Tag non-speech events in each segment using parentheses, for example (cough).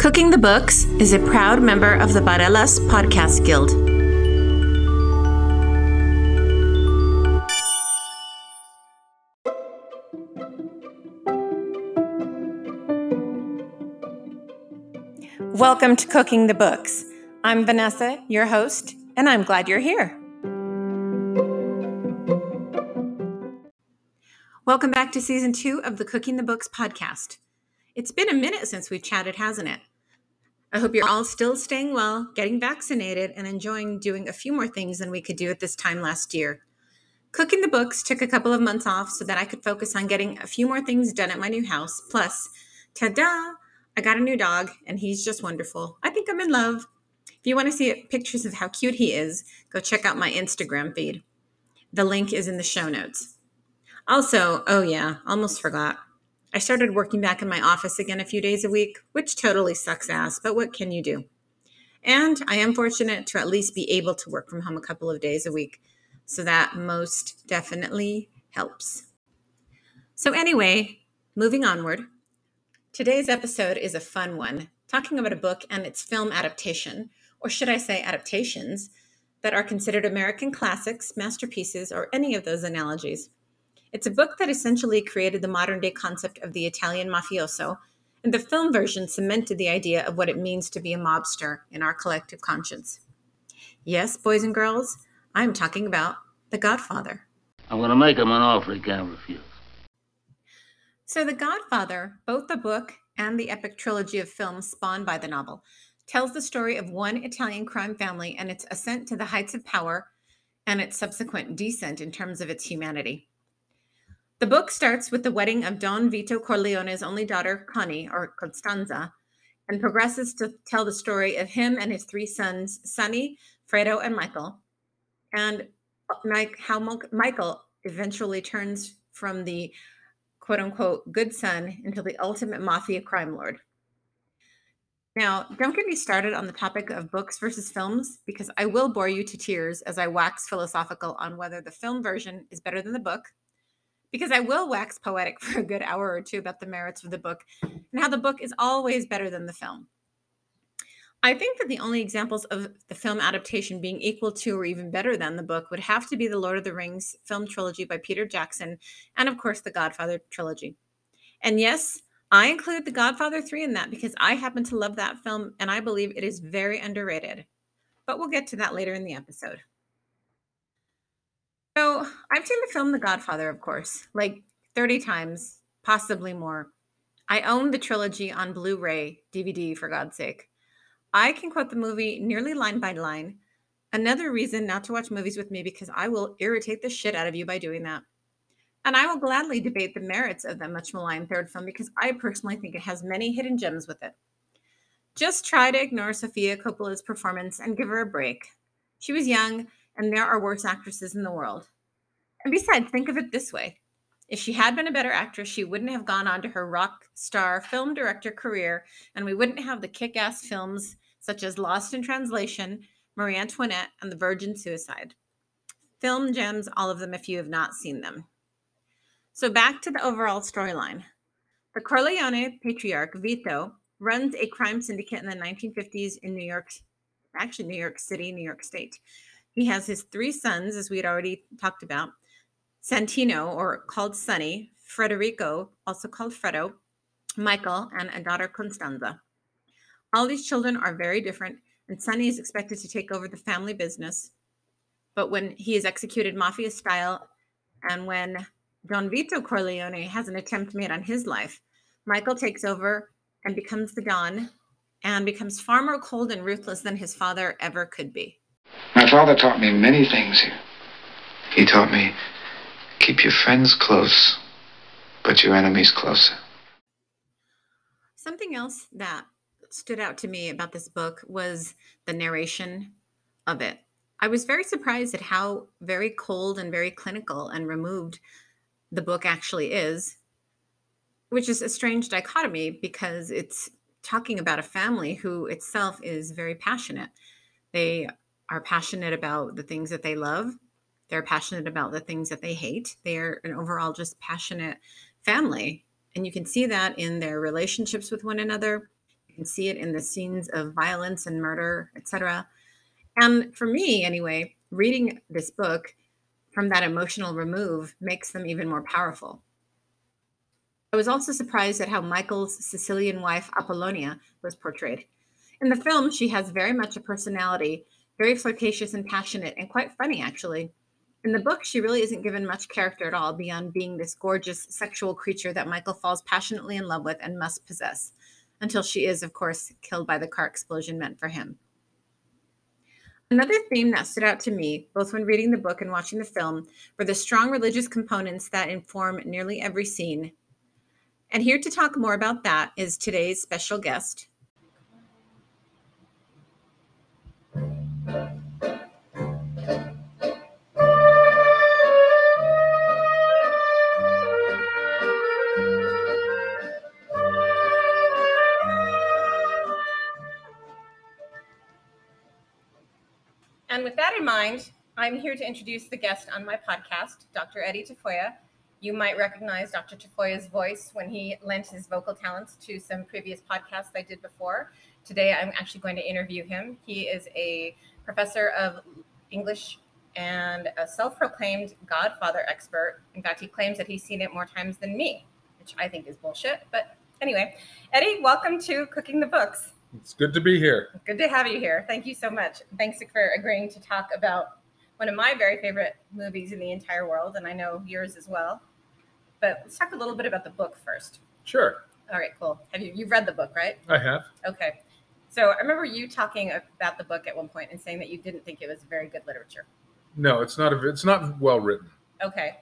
Cooking the Books is a proud member of the Barelas Podcast Guild. Welcome to Cooking the Books. I'm Vanessa, your host, and I'm glad you're here. Welcome back to season two of the Cooking the Books podcast. It's been a minute since we've chatted, hasn't it? I hope you're all still staying well, getting vaccinated, and enjoying doing a few more things than we could do at this time last year. Cooking the books took a couple of months off so that I could focus on getting a few more things done at my new house. Plus, ta da! I got a new dog, and he's just wonderful. I think I'm in love. If you want to see pictures of how cute he is, go check out my Instagram feed. The link is in the show notes. Also, oh yeah, almost forgot. I started working back in my office again a few days a week, which totally sucks ass, but what can you do? And I am fortunate to at least be able to work from home a couple of days a week. So that most definitely helps. So, anyway, moving onward, today's episode is a fun one, talking about a book and its film adaptation, or should I say adaptations, that are considered American classics, masterpieces, or any of those analogies. It's a book that essentially created the modern day concept of the Italian mafioso, and the film version cemented the idea of what it means to be a mobster in our collective conscience. Yes, boys and girls, I'm talking about The Godfather. I'm going to make him an offer he can't refuse. So, The Godfather, both the book and the epic trilogy of films spawned by the novel, tells the story of one Italian crime family and its ascent to the heights of power and its subsequent descent in terms of its humanity. The book starts with the wedding of Don Vito Corleone's only daughter, Connie, or Costanza, and progresses to tell the story of him and his three sons, Sonny, Fredo, and Michael, and Mike, how Michael eventually turns from the quote unquote good son into the ultimate mafia crime lord. Now, don't get me started on the topic of books versus films because I will bore you to tears as I wax philosophical on whether the film version is better than the book because I will wax poetic (laughs) for a good hour or two about the merits of the book and how the book is always better than the film. I think that the only examples of the film adaptation being equal to or even better than the book would have to be the Lord of the Rings film trilogy by Peter Jackson and, of course, the Godfather trilogy. And yes, I include The Godfather 3 in that because I happen to love that film and I believe it is very underrated. But we'll get to that later in the episode. So I've seen the film The Godfather, of course, like 30 times, possibly more. I own the trilogy on Blu ray, DVD, for God's sake. I can quote the movie nearly line by line. Another reason not to watch movies with me because I will irritate the shit out of you by doing that. And I will gladly debate the merits of the much maligned third film because I personally think it has many hidden gems with it. Just try to ignore Sofia Coppola's performance and give her a break. She was young and there are worse actresses in the world. And besides, think of it this way if she had been a better actress, she wouldn't have gone on to her rock star film director career, and we wouldn't have the kick ass films such as Lost in Translation, Marie Antoinette, and The Virgin Suicide. Film gems, all of them, if you have not seen them. So, back to the overall storyline. The Corleone patriarch, Vito, runs a crime syndicate in the 1950s in New York, actually, New York City, New York State. He has his three sons, as we had already talked about Santino, or called Sonny, Federico, also called Fredo, Michael, and a daughter, Constanza. All these children are very different, and Sonny is expected to take over the family business. But when he is executed mafia style, and when Don Vito Corleone has an attempt made on his life, Michael takes over and becomes the Don and becomes far more cold and ruthless than his father ever could be. My father taught me many things. He taught me keep your friends close, but your enemies closer. Something else that stood out to me about this book was the narration of it. I was very surprised at how very cold and very clinical and removed the book actually is, which is a strange dichotomy because it's talking about a family who itself is very passionate. They are passionate about the things that they love. They're passionate about the things that they hate. They're an overall just passionate family. And you can see that in their relationships with one another. You can see it in the scenes of violence and murder, etc. And for me, anyway, reading this book from that emotional remove makes them even more powerful. I was also surprised at how Michael's Sicilian wife, Apollonia, was portrayed. In the film, she has very much a personality, very flirtatious and passionate, and quite funny, actually. In the book, she really isn't given much character at all beyond being this gorgeous sexual creature that Michael falls passionately in love with and must possess, until she is, of course, killed by the car explosion meant for him. Another theme that stood out to me, both when reading the book and watching the film, were the strong religious components that inform nearly every scene. And here to talk more about that is today's special guest. And with that in mind, I'm here to introduce the guest on my podcast, Dr. Eddie Tafoya. You might recognize Dr. Tafoya's voice when he lent his vocal talents to some previous podcasts I did before. Today, I'm actually going to interview him. He is a professor of English and a self proclaimed Godfather expert. In fact, he claims that he's seen it more times than me, which I think is bullshit. But anyway, Eddie, welcome to Cooking the Books. It's good to be here. Good to have you here. Thank you so much. Thanks for agreeing to talk about one of my very favorite movies in the entire world, and I know yours as well. But let's talk a little bit about the book first. Sure. All right, cool. Have you you've read the book, right? I have. Okay. So I remember you talking about the book at one point and saying that you didn't think it was very good literature. No, it's not. A, it's not well written. Okay.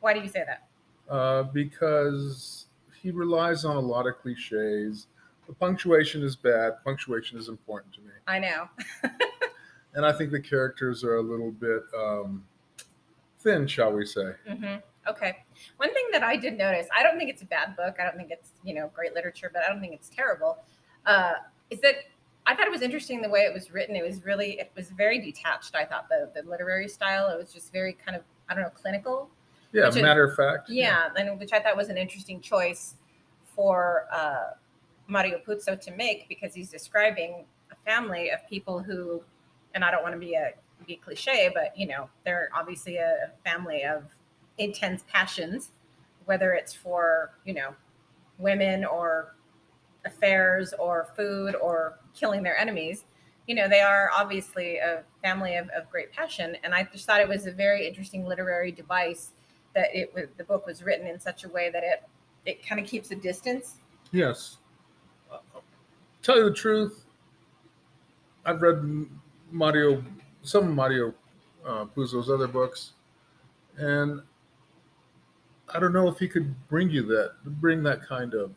Why do you say that? Uh, because he relies on a lot of cliches the punctuation is bad. Punctuation is important to me. I know. (laughs) and I think the characters are a little bit um, thin, shall we say. Mm-hmm. Okay. One thing that I did notice, I don't think it's a bad book. I don't think it's, you know, great literature, but I don't think it's terrible. Uh, is that I thought it was interesting the way it was written. It was really, it was very detached. I thought the, the literary style, it was just very kind of, I don't know, clinical. Yeah, matter of fact. Yeah, yeah, and which I thought was an interesting choice for uh, Mario Puzo to make because he's describing a family of people who, and I don't want to be a be cliche, but you know, they're obviously a family of intense passions, whether it's for you know women or affairs or food or killing their enemies. You know, they are obviously a family of, of great passion, and I just thought it was a very interesting literary device that it was the book was written in such a way that it it kind of keeps a distance. Yes tell you the truth, I've read Mario, some of Mario uh, Puzo's other books, and I don't know if he could bring you that, bring that kind of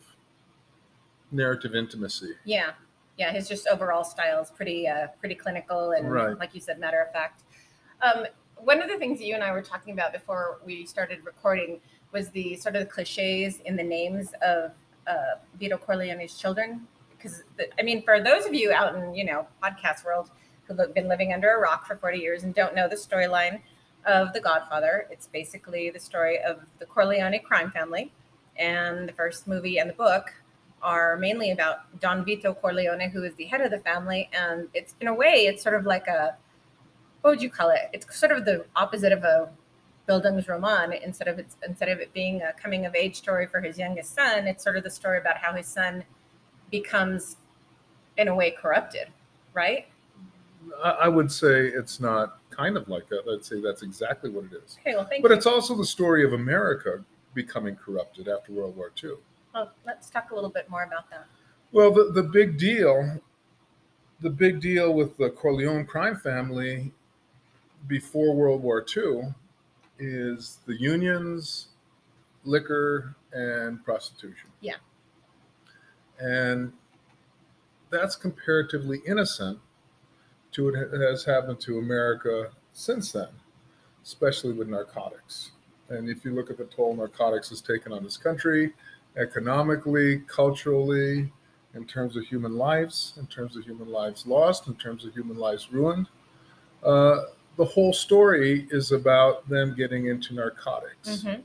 narrative intimacy. Yeah, yeah. His just overall style is pretty, uh, pretty clinical and, right. like you said, matter of fact. Um, one of the things that you and I were talking about before we started recording was the sort of the cliches in the names of uh, Vito Corleone's children because I mean, for those of you out in you know podcast world who've been living under a rock for 40 years and don't know the storyline of The Godfather, it's basically the story of the Corleone crime family, and the first movie and the book are mainly about Don Vito Corleone, who is the head of the family, and it's in a way it's sort of like a what would you call it? It's sort of the opposite of a Bildungsroman. Instead of it's instead of it being a coming of age story for his youngest son, it's sort of the story about how his son becomes in a way corrupted, right? I would say it's not kind of like that. I'd say that's exactly what it is. Okay, well, thank but you. it's also the story of America becoming corrupted after World War II. Well, let's talk a little bit more about that. Well, the, the big deal, the big deal with the Corleone crime family before World War II is the unions, liquor, and prostitution. Yeah. And that's comparatively innocent to what has happened to America since then, especially with narcotics. And if you look at the toll narcotics has taken on this country, economically, culturally, in terms of human lives, in terms of human lives lost, in terms of human lives ruined, uh, the whole story is about them getting into narcotics. Mm-hmm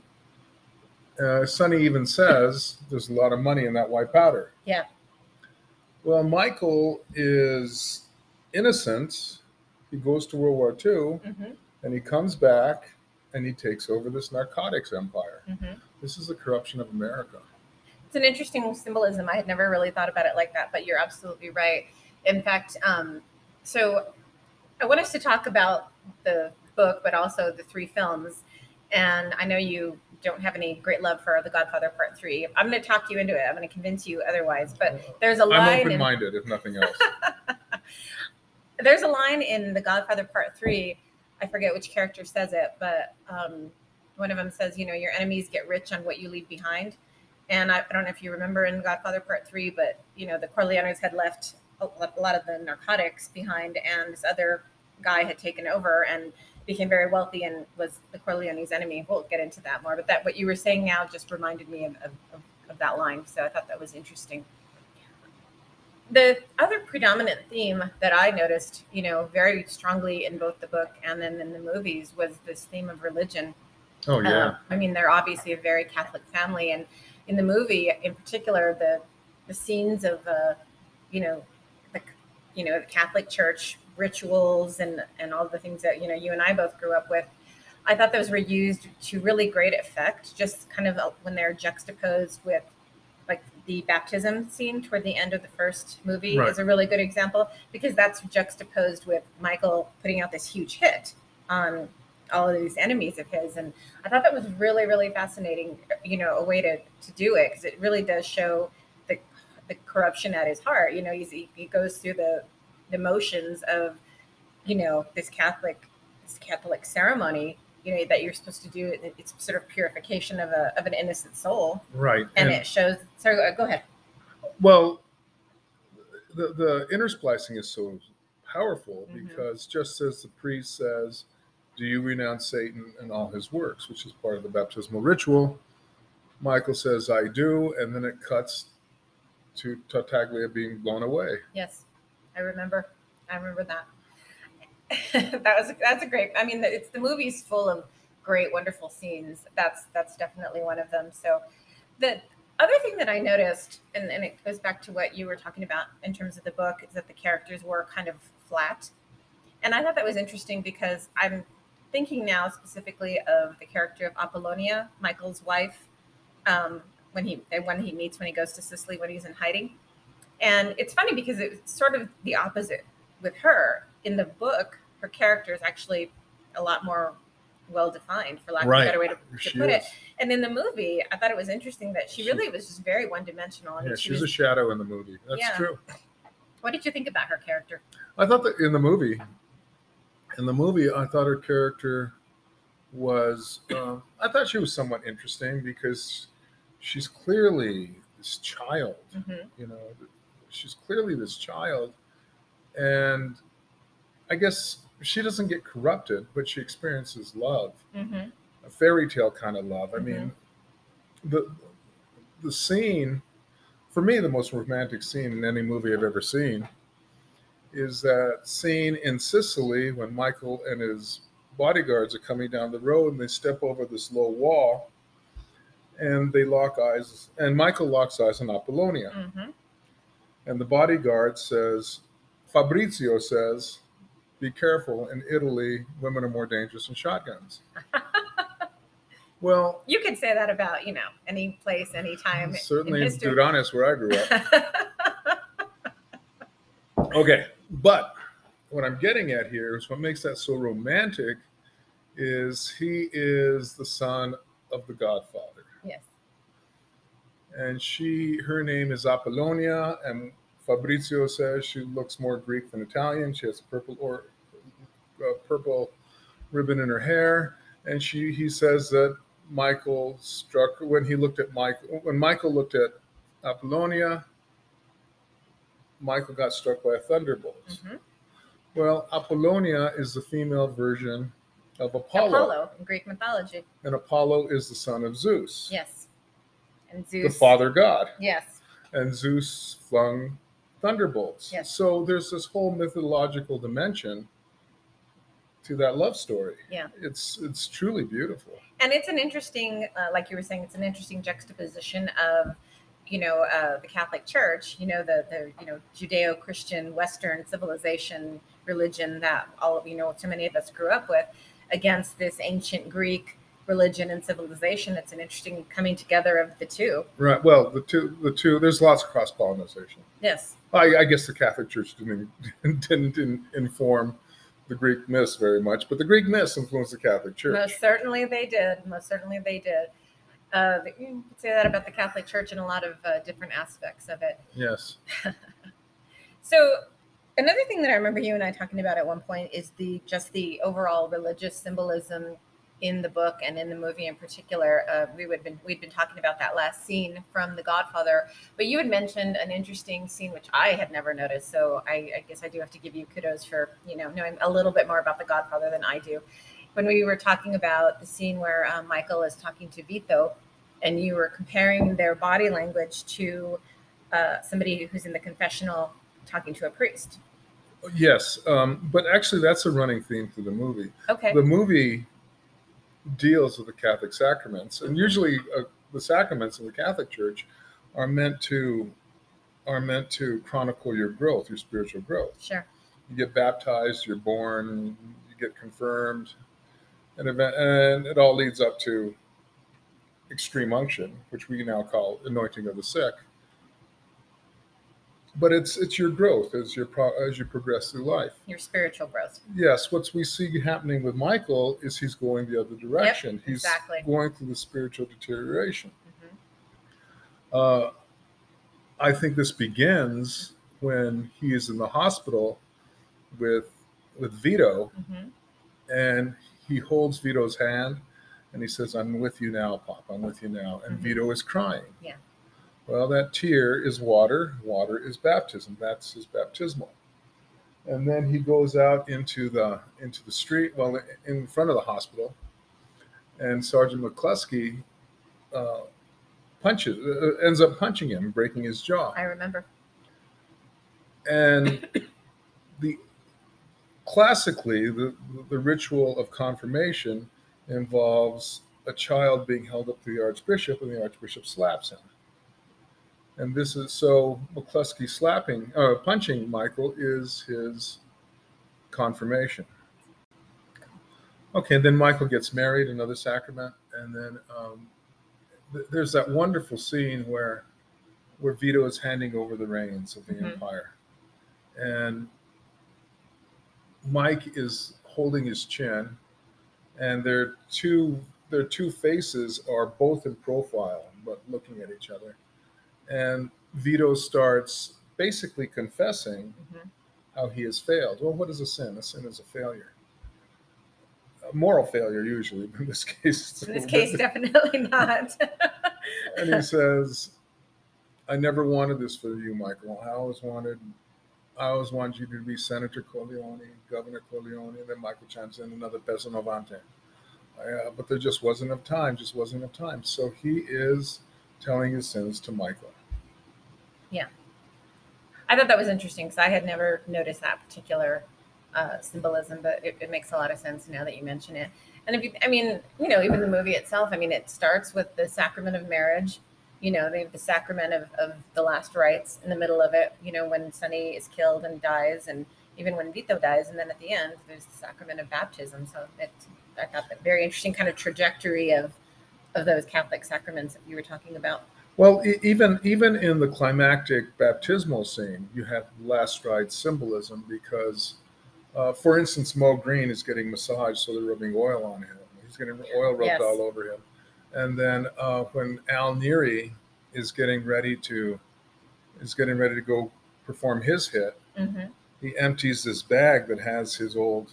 uh, Sonny even says there's a lot of money in that white powder. Yeah. Well, Michael is innocent. He goes to World War II Mhm, and he comes back and he takes over this narcotics empire. mhm. This is the corruption of America. It's an interesting symbolism. I had never really thought about it like that, but you're absolutely right. In fact, um, so I want us to talk about the book, but also the three films. And I know you don't have any great love for The Godfather Part Three. I'm going to talk you into it. I'm going to convince you otherwise. But there's a I'm line. in- open minded, if nothing else. (laughs) there's a line in The Godfather Part Three. I forget which character says it, but um, one of them says, "You know, your enemies get rich on what you leave behind." And I, I don't know if you remember in Godfather Part Three, but you know, the Corleones had left a, a lot of the narcotics behind, and this other guy had taken over and became very wealthy and was the Corleone's enemy. We'll get into that more, but that what you were saying now just reminded me of, of, of, of that line. So I thought that was interesting the other predominant theme that I noticed, you know, very strongly in both the book and then in the movies was this theme of religion. Oh, yeah. Uh, I mean, they're obviously a very Catholic family, and in the movie, in particular, the the scenes of, uh, you know, the you know the Catholic Church rituals and and all the things that you know you and I both grew up with. I thought those were used to really great effect, just kind of uh, when they're juxtaposed with like the baptism scene toward the end of the first movie Right. is a really good example because that's juxtaposed with Michael putting out this huge hit on all of these enemies of his and i thought that was really really fascinating you know a way to to do it because it really does show the the corruption at his heart you know he's, he, he goes through the the motions of you know this catholic this catholic ceremony you know that you're supposed to do it- it's sort of purification of a of an innocent soul Right. and it shows sorry go- go ahead Well, the the intersplicing is so powerful Mhm. because just as the priest says, "Do you renounce Satan and all his works?" which is part of the baptismal ritual, Michael says, "I do," and then it cuts to Tattaglia being blown away. Yes, I remember. I remember that. (laughs) that was that's a great. I mean, it's the movie's full of great, wonderful scenes. That's that's definitely one of them. So, the other thing that I noticed, and, and it goes back to what you were talking about in terms of the book, is that the characters were kind of flat, and I thought that was interesting because I'm thinking now specifically of the character of Apollonia, Michael's wife, um, when he when he meets when he goes to Sicily when he's in hiding. And it's funny because it's sort of the opposite with her. In the book, her character is actually a lot more well defined, for lack of a better way to, to put it. And in the movie, I thought it was interesting that she She- really was just very one dimensional. Yeah, she she's a shadow in the movie. That's Yeah. true. what did you think about her character? I thought that in the movie, in the movie, I thought her character was. Um, I thought she was somewhat interesting because she's clearly this child. Mhm. You know, she's clearly this child, and I guess she doesn't get corrupted, but she experiences love, Mm-hmm. a fairy tale kind of love. I Mhm. mean, the the scene for me, the most romantic scene in any movie I've ever seen is that scene in Sicily when Michael and his bodyguards are coming down the road and they step over this low wall and they lock eyes and Michael locks eyes on Apollonia Mm-hmm. and the bodyguard says Fabrizio says be careful in Italy women are more dangerous than shotguns (laughs) well You can say that about you know any place, any time certainly in in. Duranes where I grew up (laughs) Okay, but what I'm getting at here is what makes that so romantic is he is the son of the Godfather, yes. and she her name is Apollonia, and Fabrizio says she looks more Greek than Italian. She has a purple or uh, purple ribbon in her hair, and she he says that Michael struck when he looked at Michael when Michael looked at Apollonia. Michael got struck by a thunderbolt. Mhm. Well, Apollonia is the female version of Apollo, Apollo in Greek mythology. and Apollo is the son of Zeus, Yes. And Zeus. the father god, Yes. and Zeus flung thunderbolts. Yes. So there's this whole mythological dimension to that love story. Yeah. It's it's truly beautiful. and it's an interesting uh, like you were saying it's an interesting juxtaposition of you know, uh, the Catholic Church, you know, the the you know Judeo-Christian Western civilization religion that all of you know so many of us grew up with, against this ancient Greek religion and civilization. It's an interesting coming together of the two. Right. Well, the two, the two. There's lots of cross pollination. Yes. I, I guess the Catholic Church didn't, (laughs) didn't didn't inform the Greek myths very much, but the Greek myths influenced the Catholic Church. Most certainly they did. Most certainly they did. Uh, you could say that about the Catholic Church and a lot of uh, different aspects of it. Yes. (laughs) So another thing that I remember you and I talking about at one point is the just the overall religious symbolism in the book and in the movie in particular. Uh, we would been we'd been talking about that last scene from The Godfather, but you had mentioned an interesting scene which I had never noticed. So I, I guess I do have to give you kudos for you know knowing a little bit more about The Godfather than I do. When we were talking about the scene where um, Michael is talking to Vito, and you were comparing their body language to uh, somebody who's in the confessional talking to a priest. Yes. Um, but actually, that's a running theme through the movie. Okay. The movie deals with the Catholic sacraments, and usually uh, the sacraments in the Catholic Church are meant to are meant to chronicle your growth, your spiritual growth. Sure. You get baptized, you're born, you get confirmed, and event, and it all leads up to extreme unction, which we now call anointing of the sick. But it's it's your growth as you pro, as you progress through life. Your spiritual growth. Yes, what we see happening with Michael is he's going the other direction. he's exactly. going through the spiritual deterioration. Mhm. Uh, I think this begins when he is in the hospital with with Vito, Mhm. and he holds Vito's hand, and he says, "I'm with you now, Pop. I'm with you now." And Mhm. Vito is crying. Yeah. Well, that tear is water. Water is baptism. That's his baptismal. And then he goes out into the into the street, well, in front of the hospital, and Sergeant McCluskey uh, punches, uh, ends up punching him, breaking his jaw. I remember. And the classically, the the ritual of confirmation involves a child being held up to the archbishop, and the archbishop slaps him. And this is so McCluskey slapping, uh, punching Michael is his confirmation. Okay, then Michael gets married, another sacrament, and then um, th- there's that wonderful scene where where Vito is handing over the reins of the Mhm. empire, and Mike is holding his chin, and their two their two faces are both in profile, but looking at each other. And Vito starts basically confessing Mhm. how he has failed. Well, what is a sin? A sin is a failure. A moral failure, usually. but In this (laughs) case, it's In this case, bit- definitely not. (laughs) and he says, I never wanted this for you, Michael. I always wanted I always wanted you to be Senator Corleone, Governor Corleone, and then Michael chimes in another pezzonovante. Uh, but there just wasn't enough time, just wasn't enough time. So he is telling his sins to Michael. Yeah. I thought that was interesting because I had never noticed that particular uh, symbolism, but it, it makes a lot of sense now that you mention it. And if you, I mean, you know, even the movie itself, I mean, it starts with the sacrament of marriage. You know, they have the sacrament of, of the last rites in the middle of it, you know, when Sonny is killed and dies, and even when Vito dies. And then at the end, there's the sacrament of baptism. So it, I thought that very interesting kind of trajectory of, of those Catholic sacraments that you were talking about. Well, even even in the climactic baptismal scene, you have last rite symbolism because, uh, for instance, Moe Greene is getting massaged, so they're rubbing oil on him. He's getting oil rubbed Yes. all over him. And then uh, when Al Neri is getting ready to is getting ready to go perform his hit, Mm-hmm. he empties this bag that has his old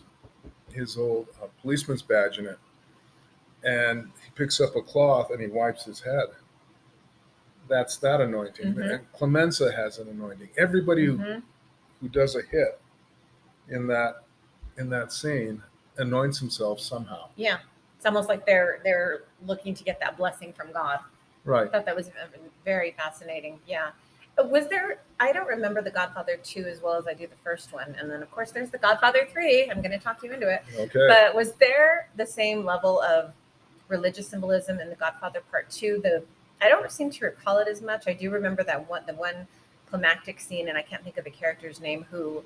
his old uh, policeman's badge in it, and he picks up a cloth and he wipes his head. That's that anointing. Mhm. And Clemenza has an anointing. Everybody who, Mhm. who does a hit in that in that scene anoints himself somehow. Yeah, it's almost like they're they're looking to get that blessing from God. Right. I thought that was very fascinating. Yeah. Uh, Was there, I don't remember The Godfather 2 as well as I do the first one. And then, of course, there's The Godfather 3. I'm going to talk you into it. Okay. But was there the same level of religious symbolism in The Godfather Part 2? The I don't seem to recall it as much. I do remember that one, the one climactic scene, and I can't think of the character's name who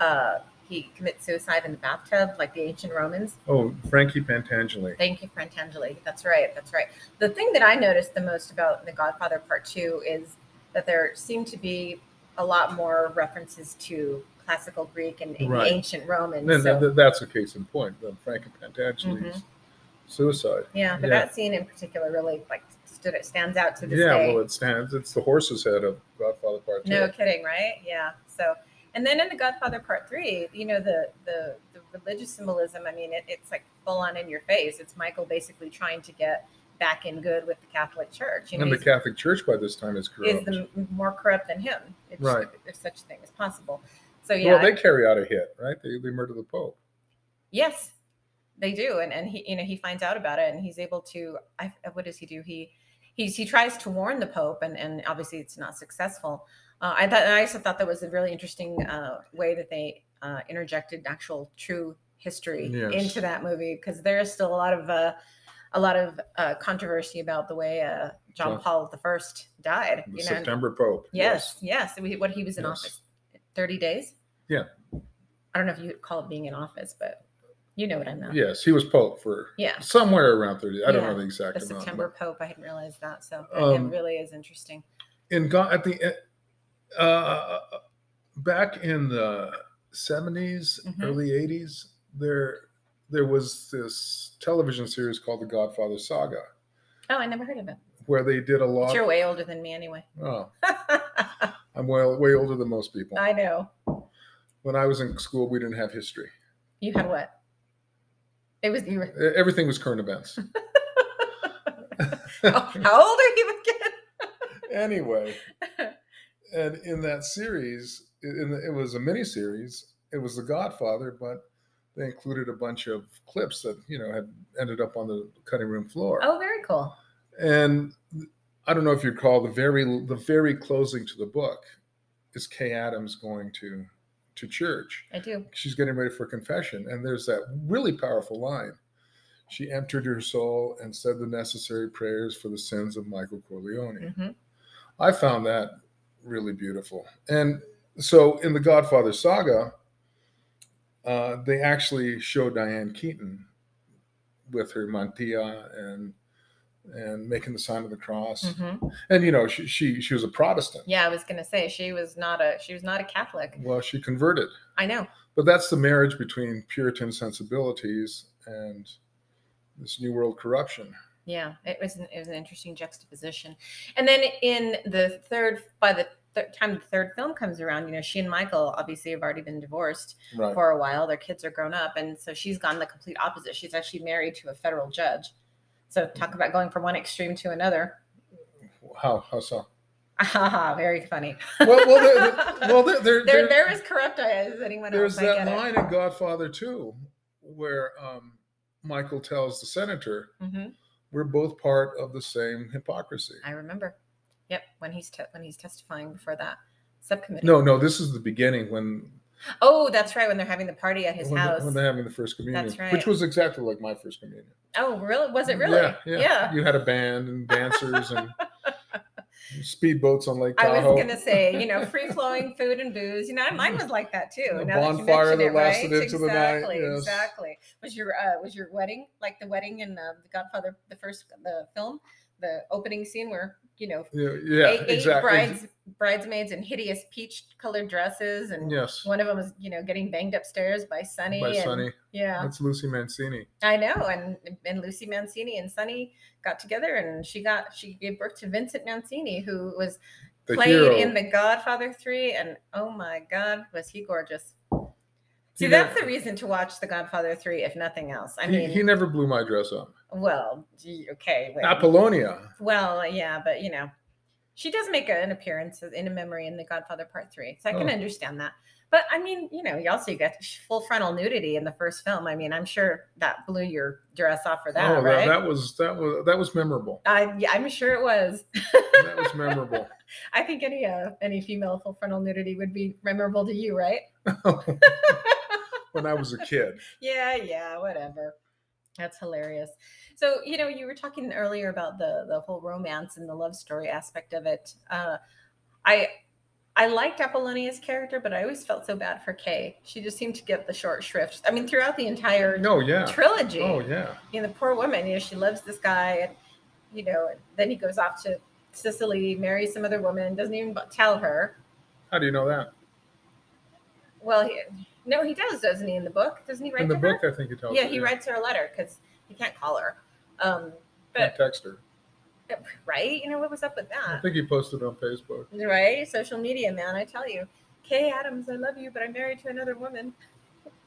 uh, he commits suicide in the bathtub, like the ancient Romans. Oh, Frankie Pentangeli. Thank you, Pentangeli. That's right. That's right. The thing that I noticed the most about The Godfather Part Two is that there seem to be a lot more references to classical Greek and Right. ancient Roman. And so, th- that's a case in point. The Frankie Pentangeli's mm-hmm. suicide. yeah, but yeah. that scene in particular really like stood it stands out to this Yeah, day. well, it stands. It's the horse's head of Godfather Part Two. No kidding, right? Yeah. So, and then in the Godfather Part Three, you know the the the religious symbolism. I mean, it, it's like full on in your face. It's Michael basically trying to get back in good with the Catholic Church. You know, and the Catholic Church by this time is corrupt. is the more corrupt than him, if, Right. if such a thing is possible. So yeah, Well, they carry out a hit, right? They, they murder the Pope. yes, they do, and and he you know he finds out about it, and he's able to. I, what does he do? He he's he tries to warn the Pope, and and obviously it's not successful. Uh, I thought I also thought that was a really interesting uh, way that they uh, interjected actual true history Yes. into that movie because there is still a lot of uh, a lot of uh, controversy about the way uh, John John- Paul the First died. The You know, September Pope. Yes, yes. We- What he was in Yes. office, thirty days. Yeah. I don't know if you call it being in office, but you know what I mean. Yes, he was Pope for Yeah. somewhere around 30. I don't Yeah, know the exact The amount. September Pope. I hadn't realized that, so it- Um, it really is interesting. in God, at the e- uh, back in the 70s Mhm. early 80s there there was this television series called the godfather saga Oh, I never heard of it. where they did a lot But you're way older than me, anyway. oh (laughs) i'm way way older than most people I know. when i was in school we didn't have history You had what? It was you. Were, everything was current events (laughs) (laughs) oh, how old are you again? anyway and in that series in the, it was a mini series it was the godfather but they included a bunch of clips that you know had ended up on the cutting room floor. Oh, very cool. and i don't know if you recall the very the very closing to the book is kay adams going to to church. I do. she's getting ready for confession and there's that really powerful line. She entered her soul and said the necessary prayers for the sins of michael corleone. Hmm I found that really beautiful. And so in the Godfather saga, uh, they actually show Diane Keaton with her mantilla and and making the sign of the cross. hmm And you know, she she she was a Protestant. Yeah, I was gonna say she was not a she was not a Catholic. Well, she converted. I know. But that's the marriage between Puritan sensibilities and this New World corruption. Yeah, it was an, it was an interesting juxtaposition. And then in the third, by the th- time the third film comes around, you know, she and Michael obviously have already been divorced Right. for a while. Their kids are grown up, and so she's gone the complete opposite. She's actually married to a federal judge. So talk about going from one extreme to another. How how so? Ah, (laughs) very funny. Well, well, there, there- (laughs) well, there, there, they're, there- they're as corrupt as anyone There's else. I that line in Godfather 2 where um, Michael tells the senator, it. "We're both part of the same hypocrisy." I remember. Yep, when he's te- when he's testifying before that subcommittee. No, no, this is the beginning when Oh, that's right. When they're having the party at his when, house. They, when they're having the first communion, That's right. which was exactly like my first communion. oh, really? Was it really? Yeah, yeah. You had a band and dancers and (laughs) speedboats on Lake Tahoe. I was gonna say, you know, (laughs) free flowing food and booze. You know, mine was like that too. A now that you bonfire that lasted right? into the night, exactly, yes. Exactly. Was your uh, was your wedding like the wedding in uh, the Godfather, the first the film, the opening scene where you know yeah, yeah eight, eight exactly. brides bridesmaids in hideous peach colored dresses, and Yes, one of them was you know getting banged upstairs by Sonny. by and. Yeah. That's Lucy Mancini. I know, and and Lucy Mancini and Sonny got together, and she got she gave birth to Vincent Mancini, who was The played hero. in The Godfather Three, and oh my God, was he gorgeous! See, He that's never- the reason to watch The Godfather Three, if nothing else. I he, mean, he never blew my dress up. well, okay, wait. Apollonia. well, yeah, but you know, she does make an appearance in a memory in The Godfather Part Three, so I can Oh. understand that. But I mean, you know, you also get full frontal nudity in the first film. I mean, I'm sure that blew your dress off for that, oh, right? that, that was that was that was memorable. I, yeah, I'm sure it was. That was memorable. (laughs) I think any uh, any female full frontal nudity would be memorable to you, right? (laughs) when I was a kid. (laughs) Yeah, yeah, whatever. That's hilarious. So, you know, you were talking earlier about the the whole romance and the love story aspect of it. Uh, I I liked Apollonia's character, but I always felt so bad for Kay. She just seemed to get the short shrift. I mean, throughout the entire No, yeah. trilogy, Oh, yeah. you know, the poor woman, you know, she loves this guy, and you know, and then he goes off to Sicily, marries some other woman, doesn't even tell her. How do you know that? Well, he, no, he does, doesn't he? In the book, doesn't he write In the to book, her? I think he tells her. Yeah, you, he writes her a letter because he can't call her. Um, Can't but text her. right, you know what was up with that? I think he posted on Facebook. Right, social media, man. I tell you, Kay Adams, I love you, but I'm married to another woman.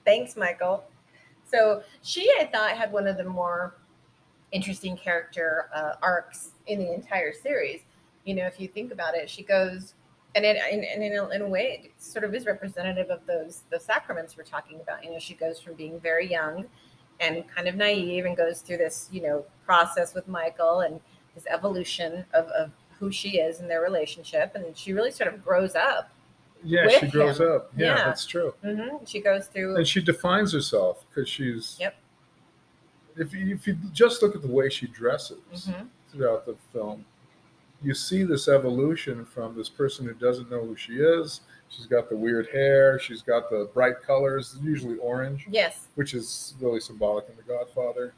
Thanks, Michael. So she, I thought, had one of the more interesting character uh, arcs in the entire series. You know, if you think about it, she goes, and it, and, and in, a, in a way, it sort of is representative of those the sacraments we're talking about. You know, she goes from being very young and kind of naive, and goes through this, you know, process with Michael and this evolution of, of who she is in their relationship, and she really sort of grows up. Yeah, she grows him. up. Yeah, Yeah. that's true. hmm She goes through. And she defines herself because she's. Yep. If you, if you just look at the way she dresses Mhm. throughout the film, you see this evolution from this person who doesn't know who she is. She's got the weird hair. She's got the bright colors, usually orange. Yes. which is really symbolic in The Godfather.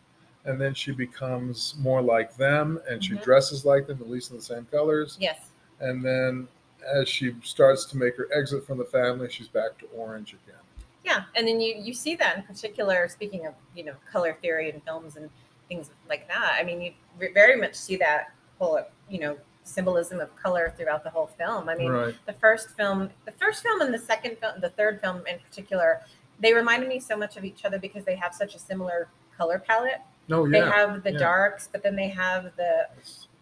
And then she becomes more like them and she Mhm. dresses like them, at least in the same colors. Yes. And then as she starts to make her exit from the family, she's back to orange again. Yeah, and then you you see that in particular. Speaking of you know color theory and films and things like that, I mean you very much see that whole you know symbolism of color throughout the whole film. I mean, right. the first film, the first film and the second film, the third film in particular, they reminded me so much of each other because they have such a similar color palette. No, They yeah. have the yeah. darks, but then they have the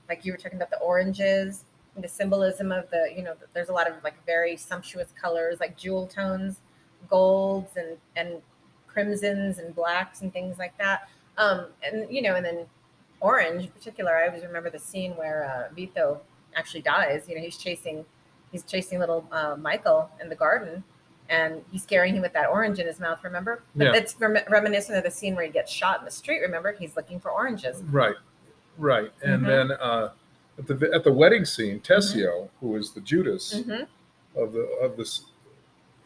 like you were talking about the oranges and the symbolism of the you know there's a lot of like very sumptuous colors like jewel tones golds and and crimsons and blacks and things like that um and you know and then orange in particular i always remember the scene where uh, vito actually dies you know he's chasing he's chasing little uh, michael in the garden and he's scaring him with that orange in his mouth remember but Yeah. it's rem- reminiscent of the scene where he gets shot in the street remember he's looking for oranges Right, right. And Mhm. then uh, at the at the wedding scene, Tessio, who is the Judas hmm of the of this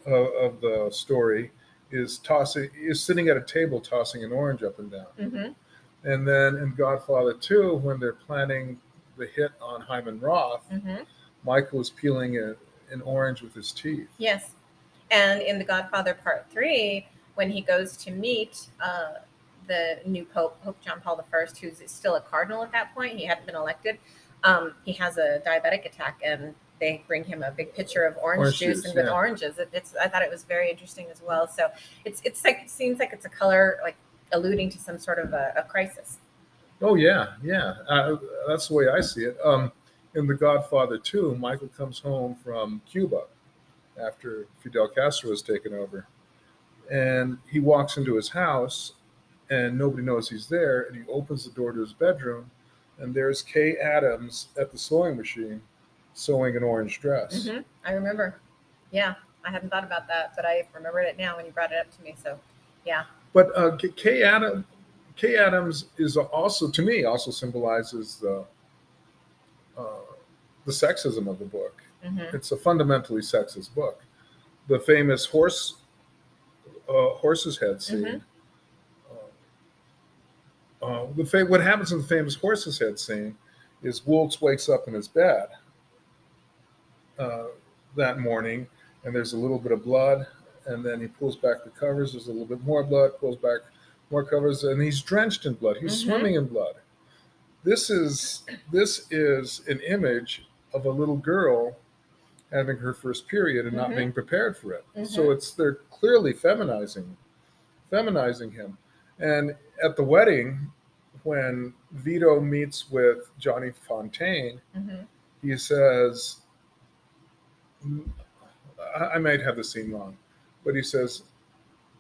uh, of the story, is tossing is sitting at a table tossing an orange up and down. And then in Godfather 2, when they're planning the hit on Hyman Roth, hmm Michael is peeling a, an orange with his teeth. Yes. And in The Godfather Part Three, when he goes to meet uh, the new Pope, Pope John Paul I, who's still a cardinal at that point, he hadn't been elected. Um, he has a diabetic attack, and they bring him a big pitcher of orange, Orange juice, juice, and with yeah. oranges. It, it's I thought it was very interesting as well. So it's it's like it seems like it's a color like alluding to some sort of a, a crisis. Oh yeah, yeah. Uh, that's the way I see it. Um, in The Godfather 2, Michael comes home from Cuba after Fidel Castro has taken over, and he walks into his house, and nobody knows he's there, and he opens the door to his bedroom, and there's Kay Adams at the sewing machine, sewing an orange dress. hmm I remember. Yeah, I hadn't thought about that, but I remembered it now when you brought it up to me. So yeah. But uh, K- Kay Adams, Kay Adams is also to me also symbolizes the uh, the sexism of the book. hmm It's a fundamentally sexist book. The famous horse uh, horse's head scene. Uh, uh, the fa- what happens in the famous horse's head scene is Woltz wakes up in his bed uh, that morning, and there's a little bit of blood, and then he pulls back the covers. There's a little bit more blood. Pulls back more covers, and he's drenched in blood. He's Mhm. swimming in blood. This is this is an image of a little girl having her first period and not Mhm. being prepared for it. So Mhm. it's they're clearly feminizing feminizing him. And at the wedding, when Vito meets with Johnny Fontane, hmm he says, I, I might have the scene wrong, but he says,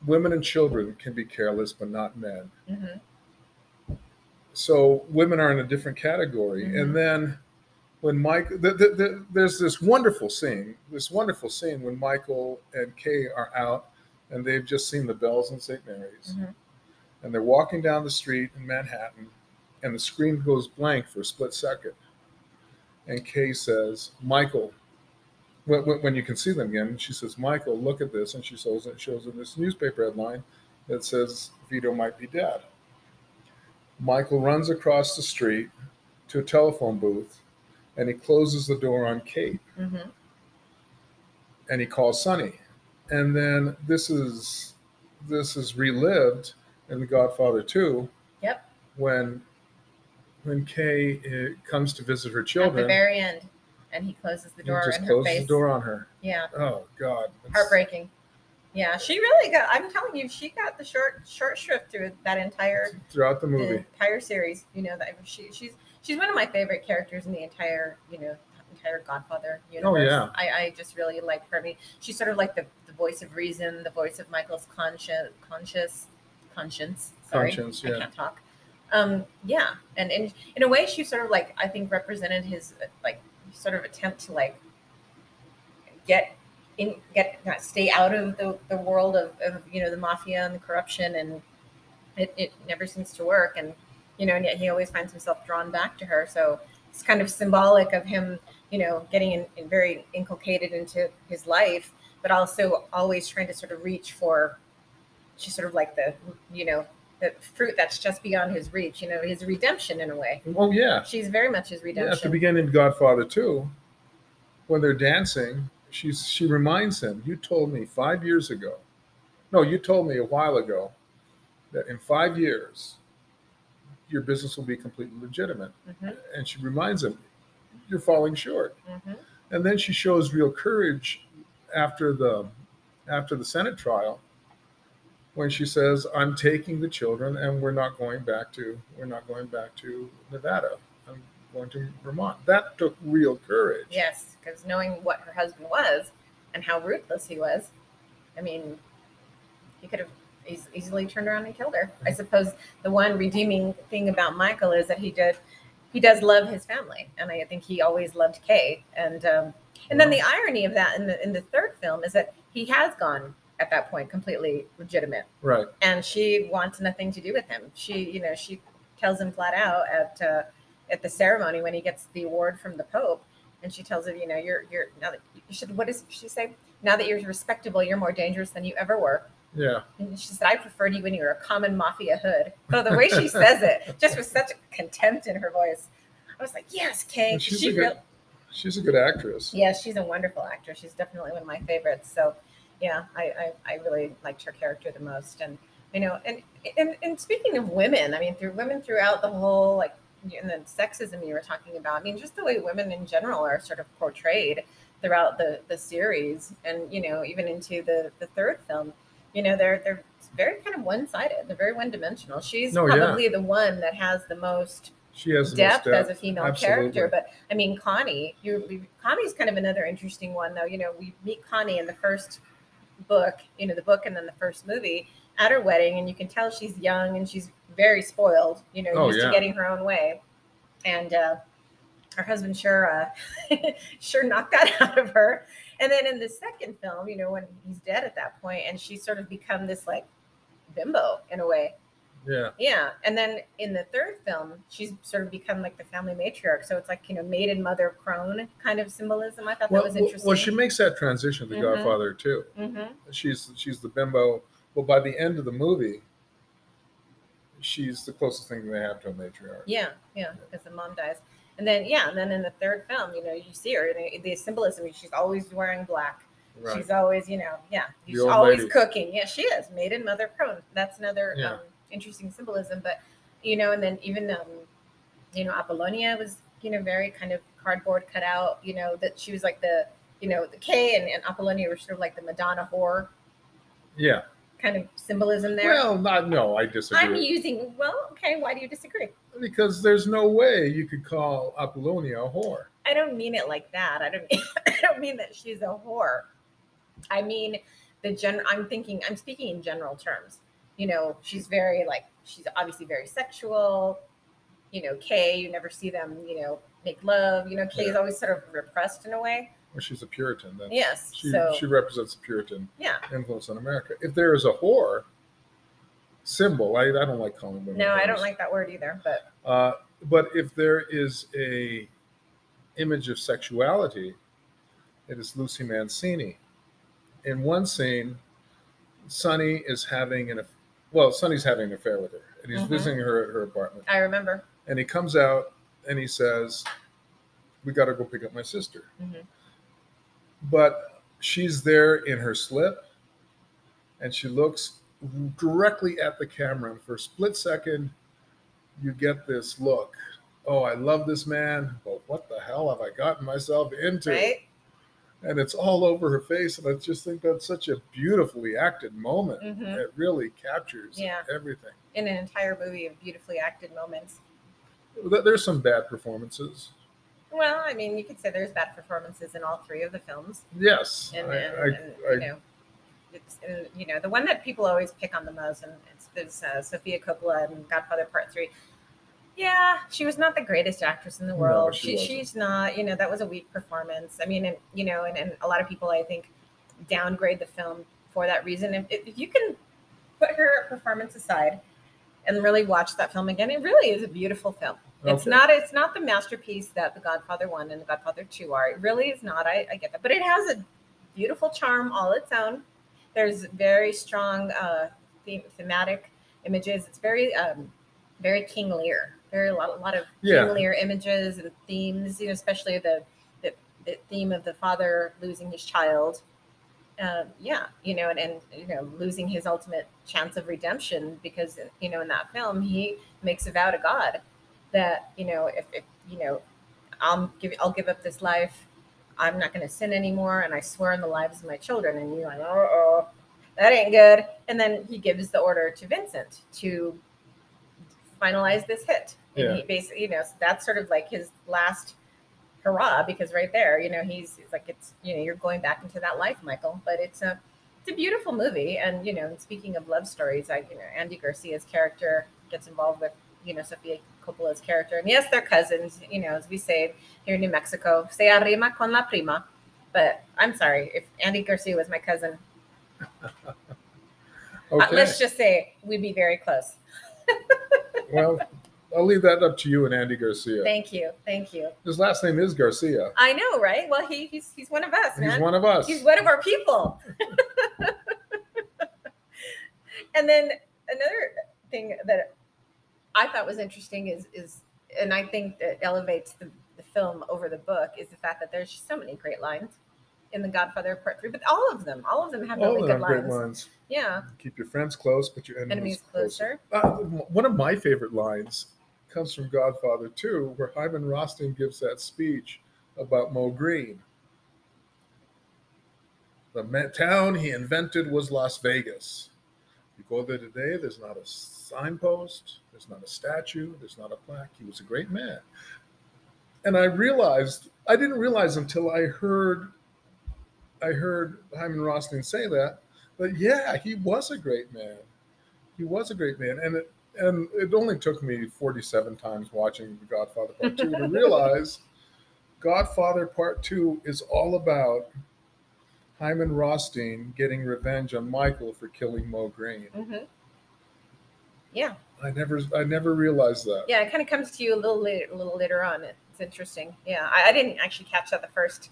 women and children can be careless, but not men. hmm So women are in a different category. Mhm. And then when Mike, the, the, the, there's this wonderful scene, this wonderful scene when Michael and Kay are out and they've just seen the bells in St. Mary's. Mhm. and they're walking down the street in Manhattan, and the screen goes blank for a split second. And Kay says, Michael, when, when, you can see them again, she says, Michael, look at this. And she shows it, shows in this newspaper headline that says Vito might be dead. Michael runs across the street to a telephone booth and he closes the door on Kate hmm and he calls Sonny. And then this is this is relived in The Godfather 2 Yep. when when Kay uh, comes to visit her children. At the very end, and he closes the he door in her face. the door on her. Yeah, Oh God. It's- heartbreaking. Yeah, she really got. I'm telling you, she got the short short shrift through that entire Throughout the the movie. entire series. You know that she she's she's one of my favorite characters in the entire you know entire Godfather universe. Oh, yeah. I, I just really like her. I mean, she's sort of like the, the voice of reason, the voice of Michael's conscience, conscious conscience. Sorry, Conscience, I yeah. can't talk. Um, yeah, and in in a way, she sort of like I think represented his like sort of attempt to like get in get not stay out of the, the world of, of you know the mafia and the corruption and it, it never seems to work and you know and yet he always finds himself drawn back to her. So it's kind of symbolic of him you know getting in, in very inculcated into his life but also always trying to sort of reach for she's sort of like the you know the fruit that's just beyond his reach you know his redemption in a way Oh yeah. she's very much his redemption. Yeah, at the beginning of Godfather 2, when they're dancing, she's she reminds him, You told me five years ago. No, you told me a while ago that in five years your business will be completely legitimate. Mhm, And she reminds him, You're falling short. mhm. And then she shows real courage after the after the Senate trial when she says, I'm taking the children and we're not going back to we're not going back to Nevada. I'm going to Vermont. That took real courage. Yes, because knowing what her husband was and how ruthless he was, I mean, he could have eas- easily turned around and killed her. I suppose the one redeeming thing about Michael is that he did he does love his family, and I think he always loved Kay. And um, and then the irony of that in the in the third film is that he has gone at that point completely legitimate Right. and she wants nothing to do with him. She, you know, she tells him flat out at uh, at the ceremony when he gets the award from the Pope, and she tells him, you know, you're you're now that you should. What does she say? Now that you're respectable, you're more dangerous than you ever were. Yeah. And she said, I preferred you when you were a common mafia hood. But the way she says it, (laughs) just with such contempt in her voice, I was like, yes, Kay. She's She a good real- she's a good actress. yeah, she's a wonderful actress. She's definitely one of my favorites. So, yeah, I, I, I really liked her character the most. And you know, and, and and speaking of women, I mean, through women throughout the whole like and the sexism you were talking about. I mean, just the way women in general are sort of portrayed throughout the the series, and you know, even into the the third film. You know, they're they're very kind of one sided. They're very one dimensional. She's yeah. probably the one that has the most She has the depth, as a female Absolutely. character. But I mean, Connie, you Connie's kind of another interesting one, though. You know, we meet Connie in the first book, you know, the book, and then the first movie at her wedding, and you can tell she's young and she's very spoiled. You know, Oh, used yeah. to getting her own way, and uh, her husband sure uh, (laughs) sure knocked that (laughs) out of her. And then in the second film, you know, when he's dead at that point, and she's sort of become this like bimbo in a way. Yeah. Yeah, and then in the third film, she's sort of become like the family matriarch. So it's like you know, maiden mother crone kind of symbolism. I thought Well, that was interesting. well, she makes that transition to Mhm. Godfather Two. hmm She's she's the bimbo. Well, by the end of the movie, she's the closest thing they have to a matriarch. Yeah, yeah, because the mom dies, and then yeah, and then in the third film, you know, you see her. The, the symbolism. She's always wearing black. Right. She's always, you know, yeah, she's always lady. cooking. Yeah, she is maiden mother crone. That's another Yeah. um, interesting symbolism. But you know, and then even um, you know, Apollonia was you know very kind of cardboard cut out. You know that she was like the you know the K and, and Apollonia were sort of like the Madonna whore yeah. kind of symbolism there. Well, not no, I disagree. I'm using well, okay. Why do you disagree? because there's no way you could call Apollonia a whore. I don't mean it like that. I don't mean (laughs) I don't mean that she's a whore. I mean the gen I'm thinking I'm speaking in general terms. You know, she's very like she's obviously very sexual. You know, Kay, you never see them, you know, make love. You know, Kay is always sort of repressed in a way. Well, she's a Puritan. That's, Yes. She, so she represents the Puritan yeah. influence on America. If there is a whore, symbol. I, I don't like calling women. No, I don't like that word either. But Uh, but if there is a image of sexuality, it is Lucy Mancini. In one scene, Sonny is having an well, Sonny's having an affair with her, and he's Mhm. visiting her at her apartment. I remember. And he comes out and he says, "We got to go pick up my sister." Mhm. But she's there in her slip, and she looks directly at the camera. And for a split second, you get this look. Oh, I love this man, but what the hell have I gotten myself into? Right? And it's all over her face, and I just think that's such a beautifully acted moment. Mhm. It really captures Yeah. everything. In an entire movie of beautifully acted moments. There's some bad performances. Well, I mean, you could say there's bad performances in all three of the films, Yes, and, I- and, I- and, I- you know, it's and, you know the one that people always pick on the most, and it's, it's uh, Sofia Coppola and Godfather Part Three. Yeah, she was not the greatest actress in the No, world. she she, she's not. You know, that was a weak performance. I mean, and you know, and, and a lot of people I think downgrade the film for that reason. If, if you can put her performance aside and really watch that film again, it really is a beautiful film. It's not it's not the masterpiece that The Godfather One and The Godfather Two are. It really is not. I, I get that, but it has a beautiful charm all its own. There's very strong uh, theme, thematic images. It's very um, very King Lear. Very a lot, a lot of Yeah. King images and themes. You know, especially the the, the theme of the father losing his child. Um, yeah, you know, and, and you know, losing his ultimate chance of redemption because you know in that film he makes a vow to God that you know if, if you know I'll give I'll give up this life. I'm not going to sin anymore, and I swear on the lives of my children. And you're like, oh, oh, that ain't good. And then he gives the order to Vincent to finalize this hit. And Yeah. he basically, you know, so that's sort of like his last hurrah because right there, you know, he's, he's like, it's, you know, you're going back into that life, Michael. But it's a, it's a beautiful movie. And you know, and speaking of love stories, I, you know, Andy Garcia's character gets involved with, you know, Sofia Coppola's character, and yes, they're cousins. You know, as we say here in New Mexico, se arrima con la prima. But I'm sorry if Andy Garcia was my cousin. uh, (laughs) Okay. let's just say we'd be very close. (laughs) well, I'll leave that up to you and Andy Garcia. Thank you, thank you. His last name is Garcia. I know, right? Well, he, he's he's one of us, man. He's one of us. He's one of our people. (laughs) (laughs) and then another thing that I thought was interesting is is and I think that elevates the, the film over the book is the fact that there's so many great lines in The Godfather Part Three, but all of them, all of them have All really good great lines. lines. Yeah, Keep your friends close, but your enemies, enemies closer. closer. Uh, one of my favorite lines comes from Godfather 2, where Hyman Rothstein gives that speech about Moe Greene. The town he invented was Las Vegas. You go there today, there's not a signpost, there's not a statue, there's not a plaque. He was a great man. And I realized, I didn't realize until I heard I heard Hyman Rothstein say that, but yeah, he was a great man. He was a great man. And it, and it only took me 47 times watching The Godfather Part 2 to realize Godfather Part 2 is all about Hyman Rothstein getting revenge on Michael for killing Moe Greene. hmm Yeah, I never I never realized that. yeah. It kind of comes to you a little later, a little later on. It's interesting. Yeah, I, I didn't actually catch that the first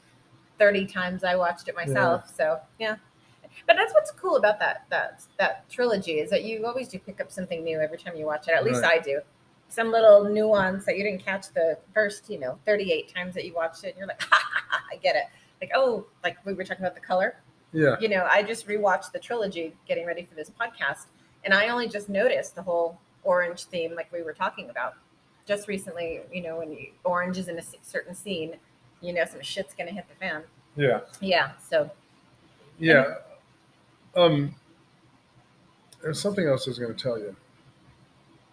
thirty times I watched it myself. So yeah, but that's what's cool about that that that trilogy is that you always do pick up something new every time you watch it. At least Right. I do. Some little nuance that you didn't catch the first, you know, thirty-eight times that you watched it, and you're like, (laughs) ha, ha, ha, I get it. Like, oh, like we were talking about the color Yeah. you know, I just rewatched the trilogy getting ready for this podcast, and I only just noticed the whole orange theme, like we were talking about just recently. You know, when you, orange is in a certain scene, you know, some shit's gonna hit the fan. Yeah. Yeah. So Yeah. Um there's something else I was going to tell you,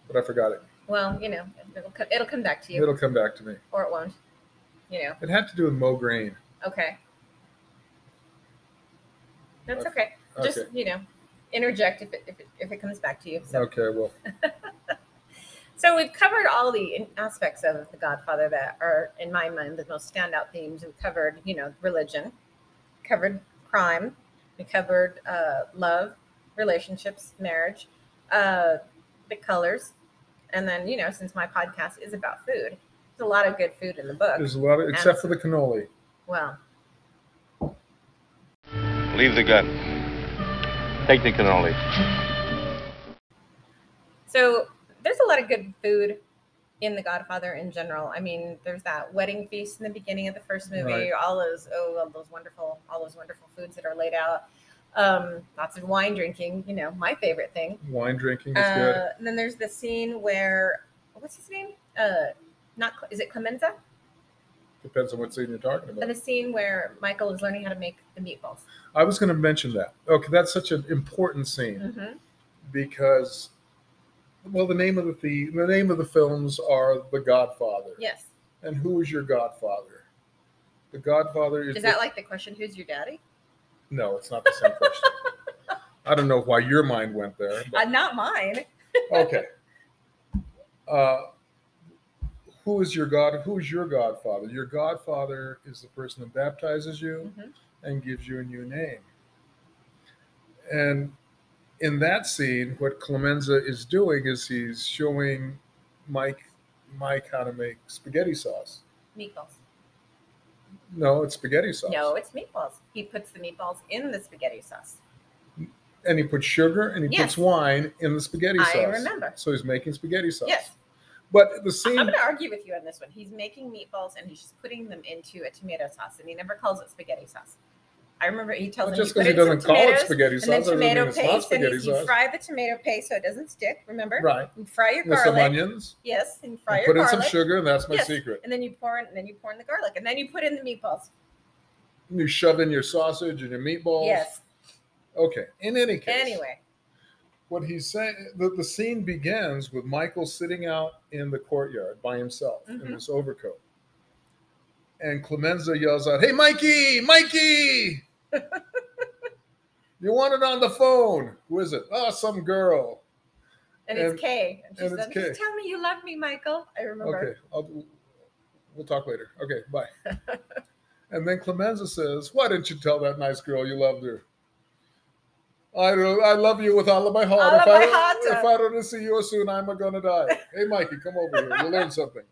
but I forgot it. well, you know, it'll co- it'll come back to you, It'll come back to me. or it won't. You know. It had to do with Moe Greene. Okay. That's Okay. Just Okay. you know, interject if it if it, if it comes back to you. So. Okay, well, (laughs) So we've covered all the in- aspects of The Godfather that are, in my mind, the most standout themes. We've covered, you know, religion, covered crime, we covered uh, love, relationships, marriage, uh, the colors, and then you know, since my podcast is about food, there's a lot of good food in the book. There's a lot of, except for the cannoli. Well, Leave the gun. Take the cannoli. so there's a lot of good food in The Godfather in general. I mean, there's that wedding feast in the beginning of the first movie. Right. All those oh, all those wonderful, all those wonderful foods that are laid out. Um, lots of wine drinking. You know, my favorite thing. Wine drinking is good. Uh, and then there's the scene where what's his name? Uh, not is it Clemenza? Depends on what scene you're talking about. And the scene where Michael is learning how to make the meatballs. I was going to mention that. Okay, that's such an important scene Mm-hmm. because, well, the name of the, the the name of the films are The Godfather. Yes. And who is your Godfather? The Godfather is. Is the- that like the question, "Who's your daddy"? No, it's not the same question. (laughs) I don't know why your mind went there. Uh, not mine. (laughs) okay. Uh, who is your God? Who is your Godfather? Your Godfather is the person that baptizes you Mhm. and gives you a new name. And in that scene, what Clemenza is doing is he's showing Mike Mike how to make spaghetti sauce. Meatballs. No, it's spaghetti sauce. No, it's meatballs. He puts the meatballs in the spaghetti sauce. and he puts sugar and he Yes. puts wine in the spaghetti sauce. I remember. So he's making spaghetti sauce. Yes. But the scene, I'm going to argue with you on this one. He's making meatballs and he's just putting them into a tomato sauce, and he never calls it spaghetti sauce. I remember he tells well, them just because he doesn't call it spaghetti and sauce then doesn't mean tomato it's not paste, and spaghetti you, you fry the tomato paste so it doesn't stick. Remember? right. You fry your With some garlic. onions. Yes, and fry and your put in some sugar, and that's my Yes. secret. And then you pour in, and then you pour in the garlic, and then you put in the meatballs. You shove in your sausage and your meatballs. Yes. Okay. In any case, Anyway, what he's saying, the, the scene begins with Michael sitting out in the courtyard by himself in Mhm. his overcoat. And Clemenza yells out, Hey, Mikey, Mikey! (laughs) you want it on the phone? Who is it? Oh, some girl. and, And- it's Kay, and she and it's said, Kay. "Just tell me you love me, Michael." I remember. Okay, I'll, we'll talk later. Okay, bye. (laughs) and then Clemenza says, "Why didn't you tell that nice girl you loved her?" I don't, I love you with all of my heart. All if, of I my don't, heart. if uh, I don't see you soon, I'm gonna die. hey, Mikey, come over here. You'll learn something.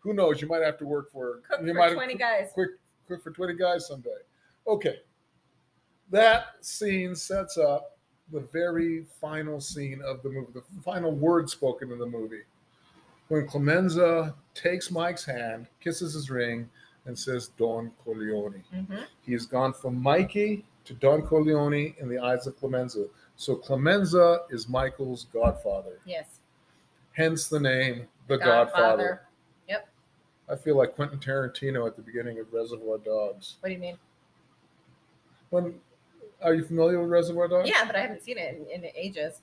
Who knows? You might have to work for. Cook you for might twenty guys. quick cook for 20 guys someday. Okay. That scene sets up the very final scene of the movie, the final word spoken in the movie. When Clemenza takes Mike's hand, kisses his ring, and says Don Corleone. Mhm. He has gone from Mikey to Don Corleone in the eyes of Clemenza. So Clemenza is Michael's godfather, Yes. hence the name The Godfather. Godfather. Yep. I feel like Quentin Tarantino at the beginning of Reservoir Dogs. What do you mean? When are you familiar with Reservoir Dogs? Yeah, but I haven't seen it in, in ages.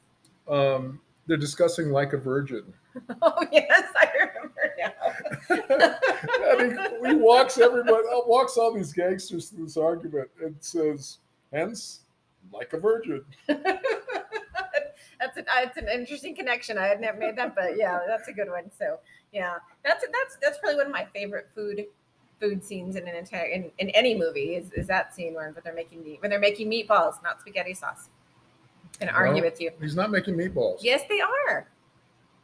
Um, they're discussing like a virgin. (laughs) Oh yes, I remember now. (laughs) and he, he walks everybody, uh, walks all these gangsters through this argument and says, "Hence, like a virgin." (laughs) that's a, that's an interesting connection. I had never made that, but yeah, that's a good one. So yeah, that's that's that's probably one of my favorite food food scenes in an entire in, in any movie is, is that scene where they're making meat when they're making meatballs, not spaghetti sauce. I'm gonna argue with you. He's not making meatballs. Yes, they are.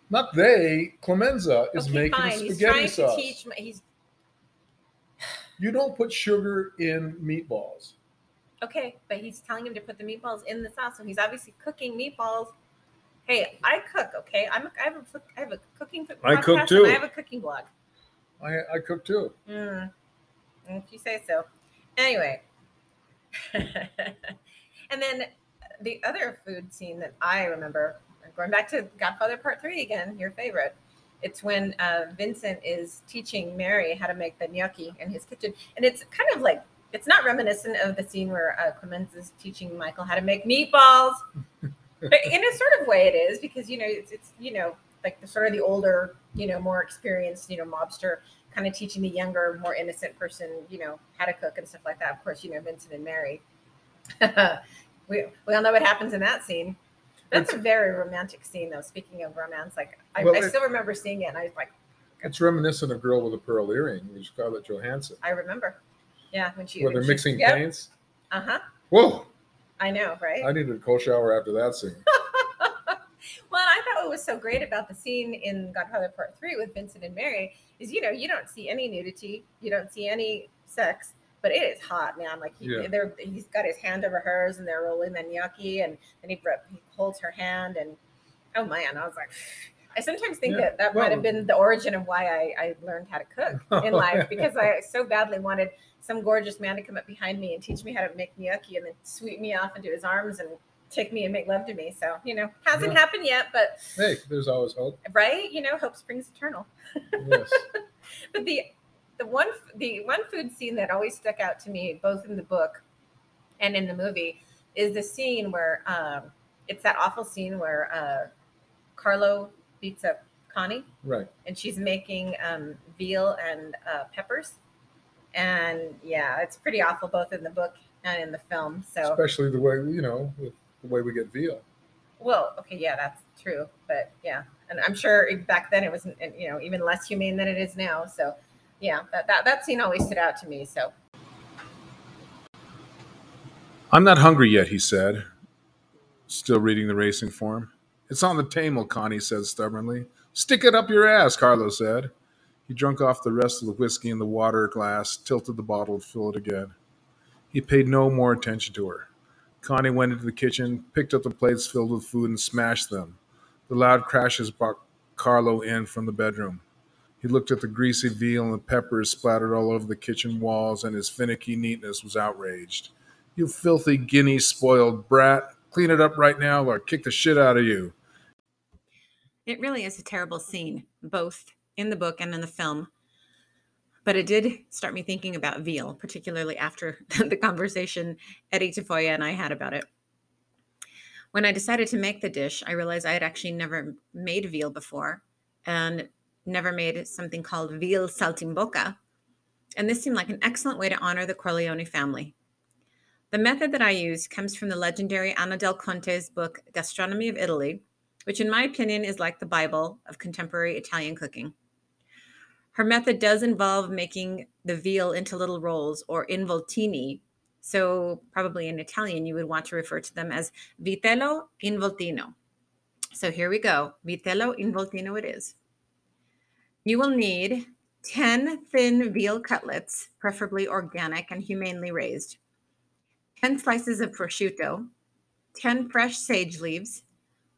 Not they. Clemenza is okay, making fine. He's spaghetti trying sauce. to teach. my- He's You don't put sugar in meatballs. okay, but he's telling him to put the meatballs in the sauce, so he's obviously cooking meatballs. Hey, I cook. Okay, I'm a, I have a I have a cooking. I cook too. I have a cooking blog. I, I cook too. Mm, if you say so. Anyway, (laughs) and then the other food scene that I remember, going back to Godfather Part Three again, your favorite. It's when uh, Vincent is teaching Mary how to make the gnocchi in his kitchen, and it's kind of like it's not reminiscent of the scene where uh, Clemenza is teaching Michael how to make meatballs, (laughs) but in a sort of way it is because you know it's, it's you know like the sort of the older you know more experienced you know mobster kind of teaching the younger, more innocent person, you know, how to cook and stuff like that. Of course, you know, Vincent and Mary. (laughs) we, we all know what happens in that scene. That's a very romantic scene, though. Speaking of romance, like I, Well, I it- still remember seeing it, and I was like, It's reminiscent of Girl with a Pearl Earring, with Scarlett Johansson, I remember. Yeah, when she where they're she- mixing yep, paints. Uh huh. Whoa! I know, right? I needed a cold shower after that scene. (laughs) Well, and I thought Oh, what was so great about the scene in Godfather Part Three with Vincent and Mary is, you know, you don't see any nudity, you don't see any sex, but it is hot, man. Like he, Yeah. they're, he's got his hand over hers, and they're rolling the gnocchi, and then he, he holds her hand, and oh man, I was like. (sighs) I sometimes think Yeah, that that might have been the origin of why I, I learned how to cook (laughs) in life because I so badly wanted some gorgeous man to come up behind me and teach me how to make gnocchi and then sweep me off into his arms and take me and make love to me. So, you know, hasn't Yeah. happened yet, but Hey, there's always hope. right, you know, hope springs eternal. Yes. (laughs) But the the one the one food scene that always stuck out to me, both in the book and in the movie, is the scene where um, it's that awful scene where uh, Carlo beats up Connie right. and she's making um, veal and uh, peppers. And yeah, it's pretty awful both in the book and in the film. So, Especially the way, you know, with the way we get veal. well, okay, yeah, that's true. But yeah, and I'm sure back then it was, you know, even less humane than it is now. So, yeah, that, that, that scene always stood out to me. So, I'm not hungry yet, he said, still reading the racing form. It's on the table, Connie said stubbornly. Stick it up your ass, Carlo said. He drank off the rest of the whiskey in the water glass, tilted the bottle to fill it again. He paid no more attention to her. Connie went into the kitchen, picked up the plates filled with food, and smashed them. The loud crashes brought Carlo in from the bedroom. He looked at the greasy veal and the peppers splattered all over the kitchen walls, and his finicky neatness was outraged. You filthy guinea spoiled brat. Clean it up right now or kick the shit out of you. it really is a terrible scene, both in the book and in the film. But it did start me thinking about veal, particularly after (laughs) the conversation Eddie Tafoya and I had about it. When I decided to make the dish, I realized I had actually never made veal before and never made something called veal saltimbocca. And this seemed like an excellent way to honor the Corleone family. The method that I use comes from the legendary Anna del Conte's book, Gastronomy of Italy, which, in my opinion, is like the Bible of contemporary Italian cooking. Her method does involve making the veal into little rolls or involtini. So, probably in Italian, you would want to refer to them as vitello involtino. So, here we go vitello involtino it is. You will need 10 thin veal cutlets, preferably organic and humanely raised, 10 slices of prosciutto, 10 fresh sage leaves,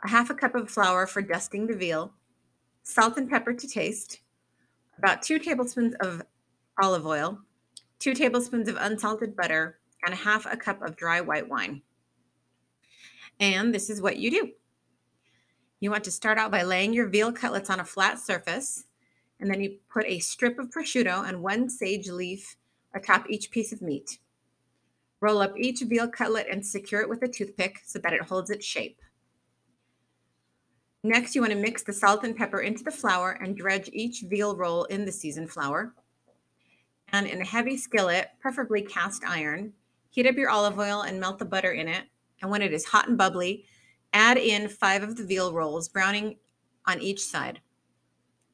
a half a cup of flour for dusting the veal, salt and pepper to taste, about two tablespoons of olive oil, two tablespoons of unsalted butter, and half a cup of dry white wine. And this is what you do. You want to start out by laying your veal cutlets on a flat surface, and then you put a strip of prosciutto and one sage leaf atop each piece of meat. Roll up each veal cutlet and secure it with a toothpick so that it holds its shape. Next, you want to mix the salt and pepper into the flour and dredge each veal roll in the seasoned flour. And in a heavy skillet, preferably cast iron, heat up your olive oil and melt the butter in it. And when it is hot and bubbly, add in five of the veal rolls, browning on each side.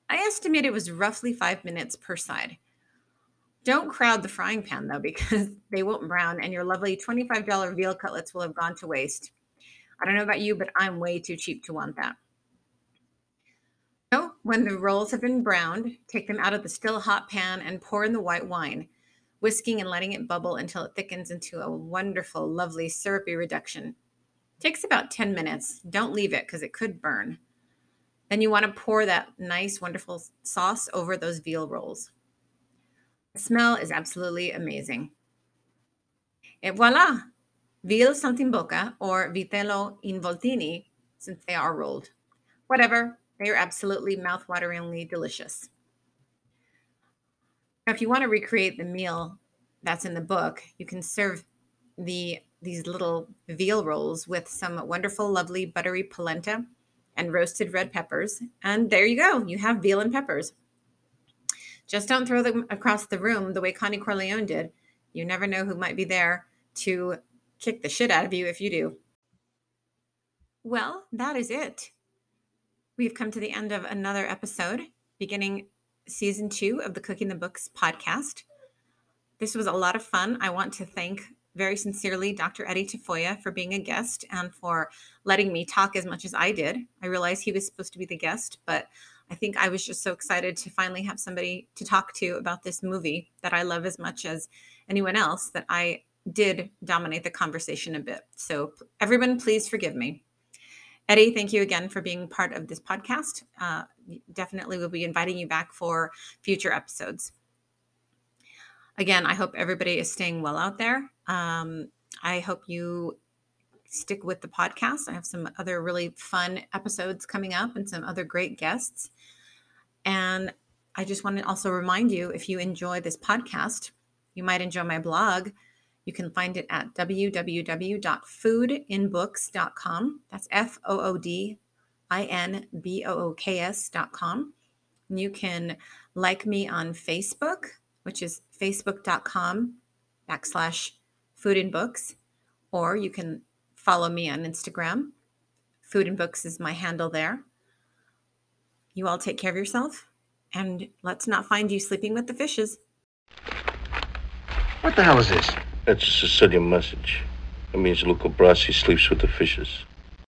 I estimate it was roughly five minutes per side. Don't crowd the frying pan though, (laughs) because they won't brown and your lovely $25 veal cutlets will have gone to waste. I don't know about you, but I'm way too cheap to want that. So, when the rolls have been browned, take them out of the still hot pan and pour in the white wine, whisking and letting it bubble until it thickens into a wonderful, lovely syrupy reduction. Takes about 10 minutes. Don't leave it because it could burn. Then you want to pour that nice, wonderful sauce over those veal rolls. The smell is absolutely amazing. Et voila! Veal saltimbocca or vitello involtini, since they are rolled. Whatever, they are absolutely mouthwateringly delicious. Now, if you want to recreate the meal that's in the book, you can serve the these little veal rolls with some wonderful, lovely buttery polenta and roasted red peppers. And there you go. You have veal and peppers. Just don't throw them across the room the way Connie Corleone did. You never know who might be there to kick the shit out of you if you do. Well, that is it. We've come to the end of another episode, beginning season two of the Cooking the Books podcast. This was a lot of fun. I want to thank very sincerely Dr. Eddie Tafoya for being a guest and for letting me talk as much as I did. I realized he was supposed to be the guest, but I think I was just so excited to finally have somebody to talk to about this movie that I love as much as anyone else that I did dominate the conversation a bit. So, everyone, please forgive me. Eddie, thank you again for being part of this podcast. Uh, definitely will be inviting you back for future episodes. Again, I hope everybody is staying well out there. Um, I hope you stick with the podcast. I have some other really fun episodes coming up and some other great guests. And I just want to also remind you if you enjoy this podcast, you might enjoy my blog. You can find it at www.foodinbooks.com. That's F O O D I N B O O K S.com. You can like me on Facebook, which is facebook.com backslash food and books, or you can follow me on Instagram. Food and books is my handle there. You all take care of yourself, and let's not find you sleeping with the fishes. What the hell is this? That's a Sicilian message. It means Luca Brasi sleeps with the fishes.